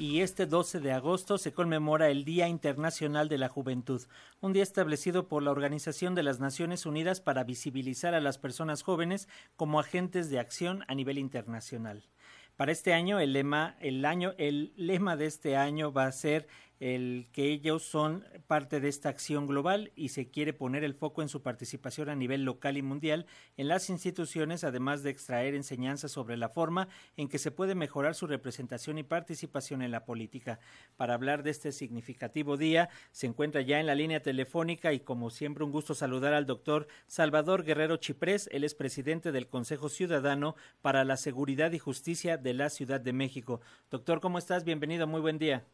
y este 12 de agosto se conmemora el Día Internacional de la Juventud, un día establecido por la Organización de las Naciones Unidas para visibilizar a las personas jóvenes como agentes de acción a nivel internacional. Para este año el lema el año el lema de este año va a ser el que ellos son parte de esta acción global y se quiere poner el foco en su participación a nivel local y mundial en las instituciones, además de extraer enseñanzas sobre la forma en que se puede mejorar su representación y participación en la política. Para hablar de este significativo día, se encuentra ya en la línea telefónica y como siempre un gusto saludar al doctor Salvador Guerrero Chiprés, él es presidente del Consejo Ciudadano para la Seguridad y Justicia de la Ciudad de México. Doctor, ¿cómo estás? Bienvenido, muy buen día.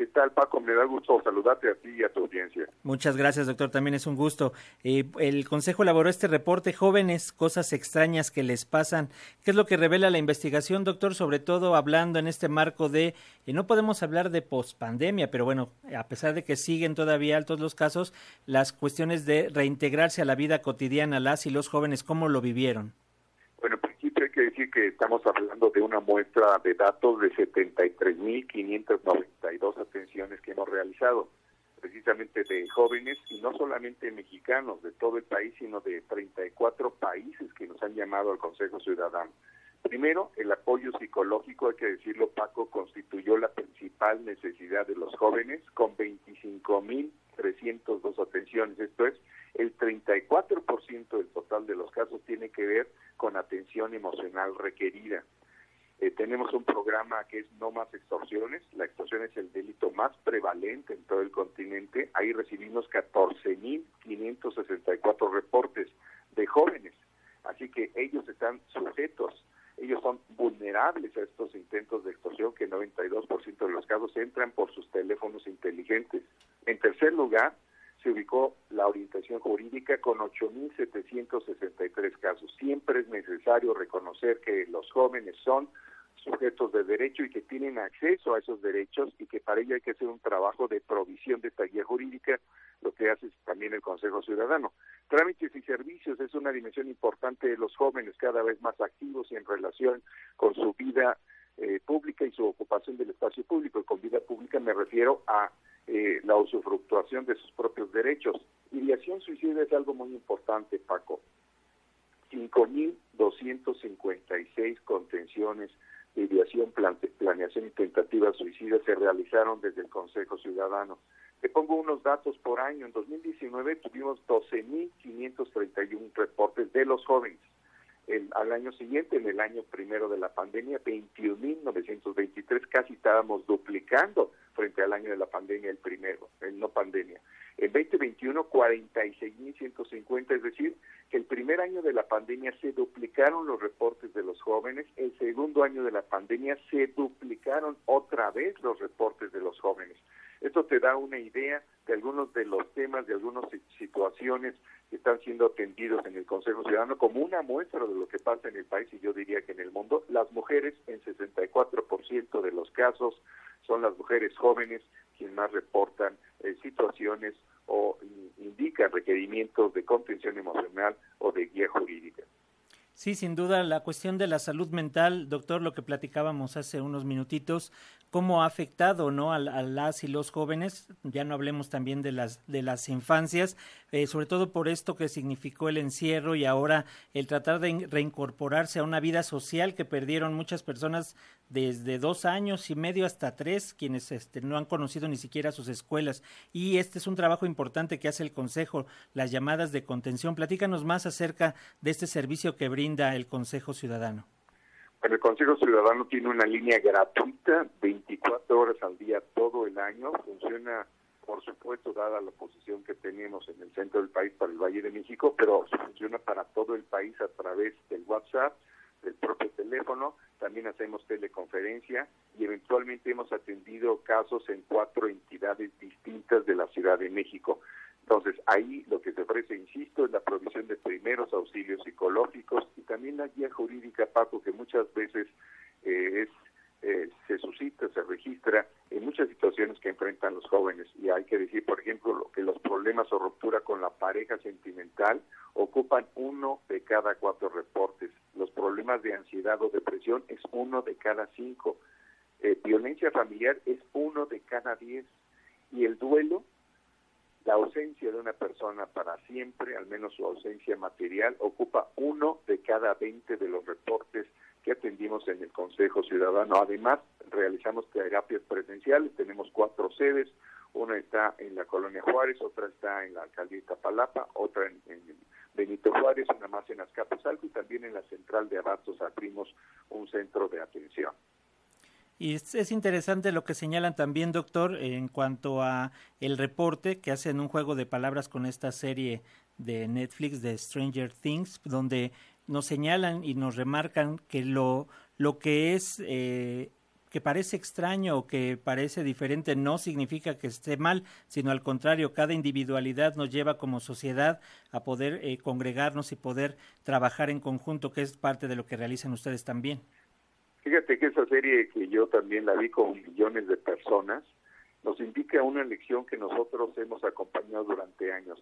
¿Qué tal, Paco? Me da gusto saludarte a ti y a tu audiencia. Muchas gracias, doctor. También es un gusto. Eh, el Consejo elaboró este reporte, jóvenes, cosas extrañas que les pasan. ¿Qué es lo que revela la investigación, doctor? Sobre todo hablando en este marco de, eh, no podemos hablar de pospandemia, pero bueno, a pesar de que siguen todavía altos los casos, las cuestiones de reintegrarse a la vida cotidiana, las y los jóvenes, ¿cómo lo vivieron? Que decir que estamos hablando de una muestra de datos de 73.592 atenciones que hemos realizado, precisamente de jóvenes y no solamente mexicanos de todo el país, sino de 34 países que nos han llamado al Consejo Ciudadano. Primero, el apoyo psicológico, hay que decirlo, Paco, constituyó la principal necesidad de los jóvenes con 25.302 atenciones. Esto es, el 34% del total de los casos tiene que ver con atención emocional requerida. Eh, tenemos un programa que es No Más Extorsiones. La extorsión es el delito más prevalente en todo el continente. Ahí recibimos 14.564 reportes de jóvenes. Así que ellos están sujetos, ellos son vulnerables a estos intentos de extorsión que 92% de los casos entran por sus teléfonos inteligentes. En tercer lugar, se ubicó la orientación jurídica con 8.763 casos. Siempre es necesario reconocer que los jóvenes son sujetos de derecho y que tienen acceso a esos derechos y que para ello hay que hacer un trabajo de provisión de guía jurídica, lo que hace también el Consejo Ciudadano. Trámites y servicios es una dimensión importante de los jóvenes cada vez más activos y en relación con su vida eh, pública y su ocupación del espacio público. Y con vida pública me refiero a eh, la usufructuación de sus propios derechos. Ideación suicida es algo muy importante, Paco. 5.256 contenciones de ideación, planeación y tentativas suicidas se realizaron desde el Consejo Ciudadano. Te pongo unos datos por año. En 2019 tuvimos 12.531 reportes de los jóvenes al año siguiente, en el año primero de la pandemia, 21.923, casi estábamos duplicando frente al año de la pandemia, el primero, el no pandemia. En 2021, 46.150, es decir, que el primer año de la pandemia se duplicaron los reportes de los jóvenes, el segundo año de la pandemia se duplicaron otra vez los reportes de los jóvenes. Esto te da una idea de algunos de los temas, de algunas situaciones que están siendo atendidos en el Consejo Ciudadano como una muestra de lo que pasa en el país y yo diría que en el mundo. Las mujeres en 64% de los casos son las mujeres jóvenes quienes más reportan eh, situaciones o indican requerimientos de contención emocional o de guía jurídica. Sí, sin duda, la cuestión de la salud mental, doctor, lo que platicábamos hace unos minutitos, cómo ha afectado ¿no? a, las y los jóvenes, ya no hablemos también de las, de las infancias, eh, sobre todo por esto que significó el encierro y ahora el tratar de reincorporarse a una vida social que perdieron muchas personas desde dos años y medio hasta tres, quienes este, no han conocido ni siquiera sus escuelas. Y este es un trabajo importante que hace el Consejo, las llamadas de contención. Platícanos más acerca de este servicio que brinda el Consejo Ciudadano? el Consejo Ciudadano tiene una línea gratuita, 24 horas al día, todo el año. Funciona, por supuesto, dada la posición que tenemos en el centro del país para el Valle de México, pero funciona para todo el país a través del WhatsApp, del propio teléfono. También hacemos teleconferencia y eventualmente hemos atendido casos en cuatro entidades distintas de la Ciudad de México. Entonces, ahí lo que se ofrece, insisto, es la provisión de primeros auxilios psicológicos y también la guía jurídica, Paco, que muchas veces eh, es, eh, se suscita, se registra en muchas situaciones que enfrentan los jóvenes. Y hay que decir, por ejemplo, que los problemas o ruptura con la pareja sentimental ocupan uno de cada cuatro reportes. De ansiedad o depresión es uno de cada cinco. Eh, violencia familiar es uno de cada diez. Y el duelo, la ausencia de una persona para siempre, al menos su ausencia material, ocupa uno de cada veinte de los reportes que atendimos en el Consejo Ciudadano. Además, realizamos terapias presenciales, tenemos cuatro sedes, una está en la Colonia Juárez, otra está en la Alcaldía Iztapalapa, otra en, Benito Juárez, una más en Azcapotzalco y también en la Central de Abastos abrimos un centro de atención. Y es, interesante lo que señalan también, doctor, en cuanto a el reporte que hacen un juego de palabras con esta serie de Netflix de Stranger Things, donde nos señalan y nos remarcan que lo, lo que es eh, que parece extraño o que parece diferente no significa que esté mal, sino al contrario, cada individualidad nos lleva como sociedad a poder eh, congregarnos y poder trabajar en conjunto, que es parte de lo que realizan ustedes también. Fíjate que esa serie que yo también la vi con millones de personas, nos indica una lección que nosotros hemos acompañado durante años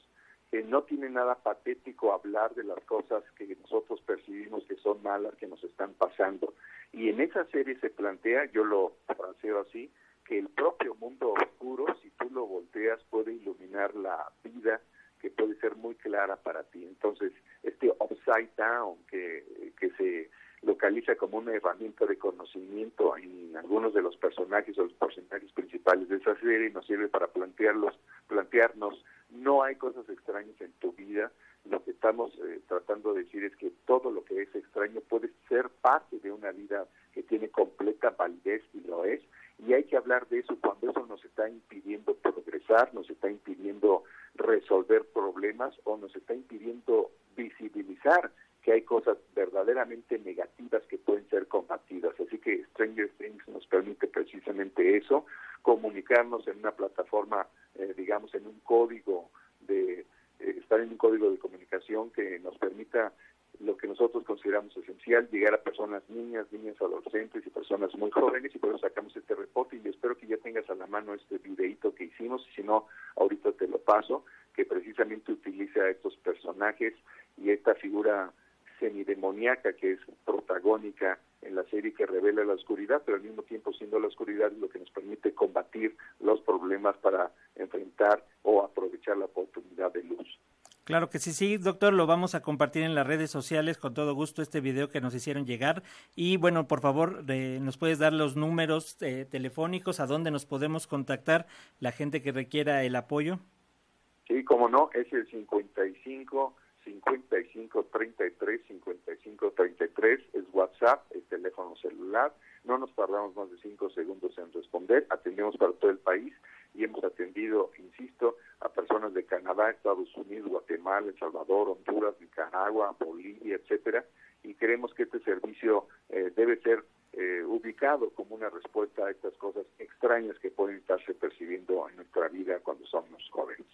que no tiene nada patético hablar de las cosas que nosotros percibimos que son malas, que nos están pasando. Y en esa serie se plantea, yo lo franceo así, que el propio mundo oscuro, si tú lo volteas, puede iluminar la vida que puede ser muy clara para ti. Entonces, este upside down que, que se localiza como una herramienta de conocimiento en algunos de los personajes o los personajes principales de esa serie nos sirve para plantearlos, plantearnos no hay cosas extrañas en tu vida. Lo que estamos eh, tratando de decir es que todo lo que es extraño puede ser parte de una vida que tiene completa validez y lo es. Y hay que hablar de eso cuando eso nos está impidiendo progresar, nos está impidiendo resolver problemas o nos está impidiendo visibilizar que hay cosas verdaderamente negativas que pueden ser combatidas. Así que Stranger Things nos permite precisamente eso, comunicarnos en una plataforma, eh, digamos, en un código de eh, estar en un código de comunicación que nos permita lo que nosotros consideramos esencial, llegar a personas niñas, niñas adolescentes y personas muy jóvenes y por eso sacamos este reporte y espero que ya tengas a la mano este videito que hicimos, si no, ahorita te lo paso, que precisamente utiliza a estos personajes y esta figura semidemoníaca que es protagónica en la serie que revela la oscuridad, pero al mismo tiempo siendo la oscuridad lo que nos permite combatir los problemas para enfrentar o aprovechar la oportunidad de luz. Claro que sí, sí, doctor, lo vamos a compartir en las redes sociales con todo gusto este video que nos hicieron llegar. Y bueno, por favor, nos puedes dar los números eh, telefónicos a donde nos podemos contactar la gente que requiera el apoyo. Sí, como no, es el 55 55 33 55 33 es WhatsApp, el teléfono celular. No nos tardamos más de cinco segundos en responder. Atendemos para todo el país y hemos atendido, insisto, a personas de Canadá, Estados Unidos, Guatemala, El Salvador, Honduras, Nicaragua, Bolivia, etcétera. Y creemos que este servicio eh, debe ser eh, ubicado como una respuesta a estas cosas extrañas que pueden estarse percibiendo en nuestra vida cuando somos jóvenes.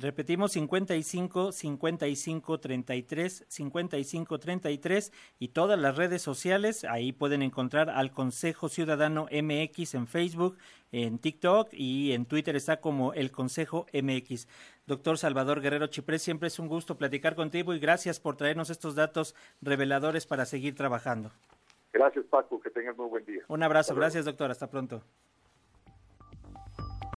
Repetimos 55 55 33 55 33 y todas las redes sociales. Ahí pueden encontrar al Consejo Ciudadano MX en Facebook, en TikTok y en Twitter está como el Consejo MX. Doctor Salvador Guerrero Chiprés, siempre es un gusto platicar contigo y gracias por traernos estos datos reveladores para seguir trabajando. Gracias Paco, que tengas muy buen día. Un abrazo, gracias doctor, hasta pronto.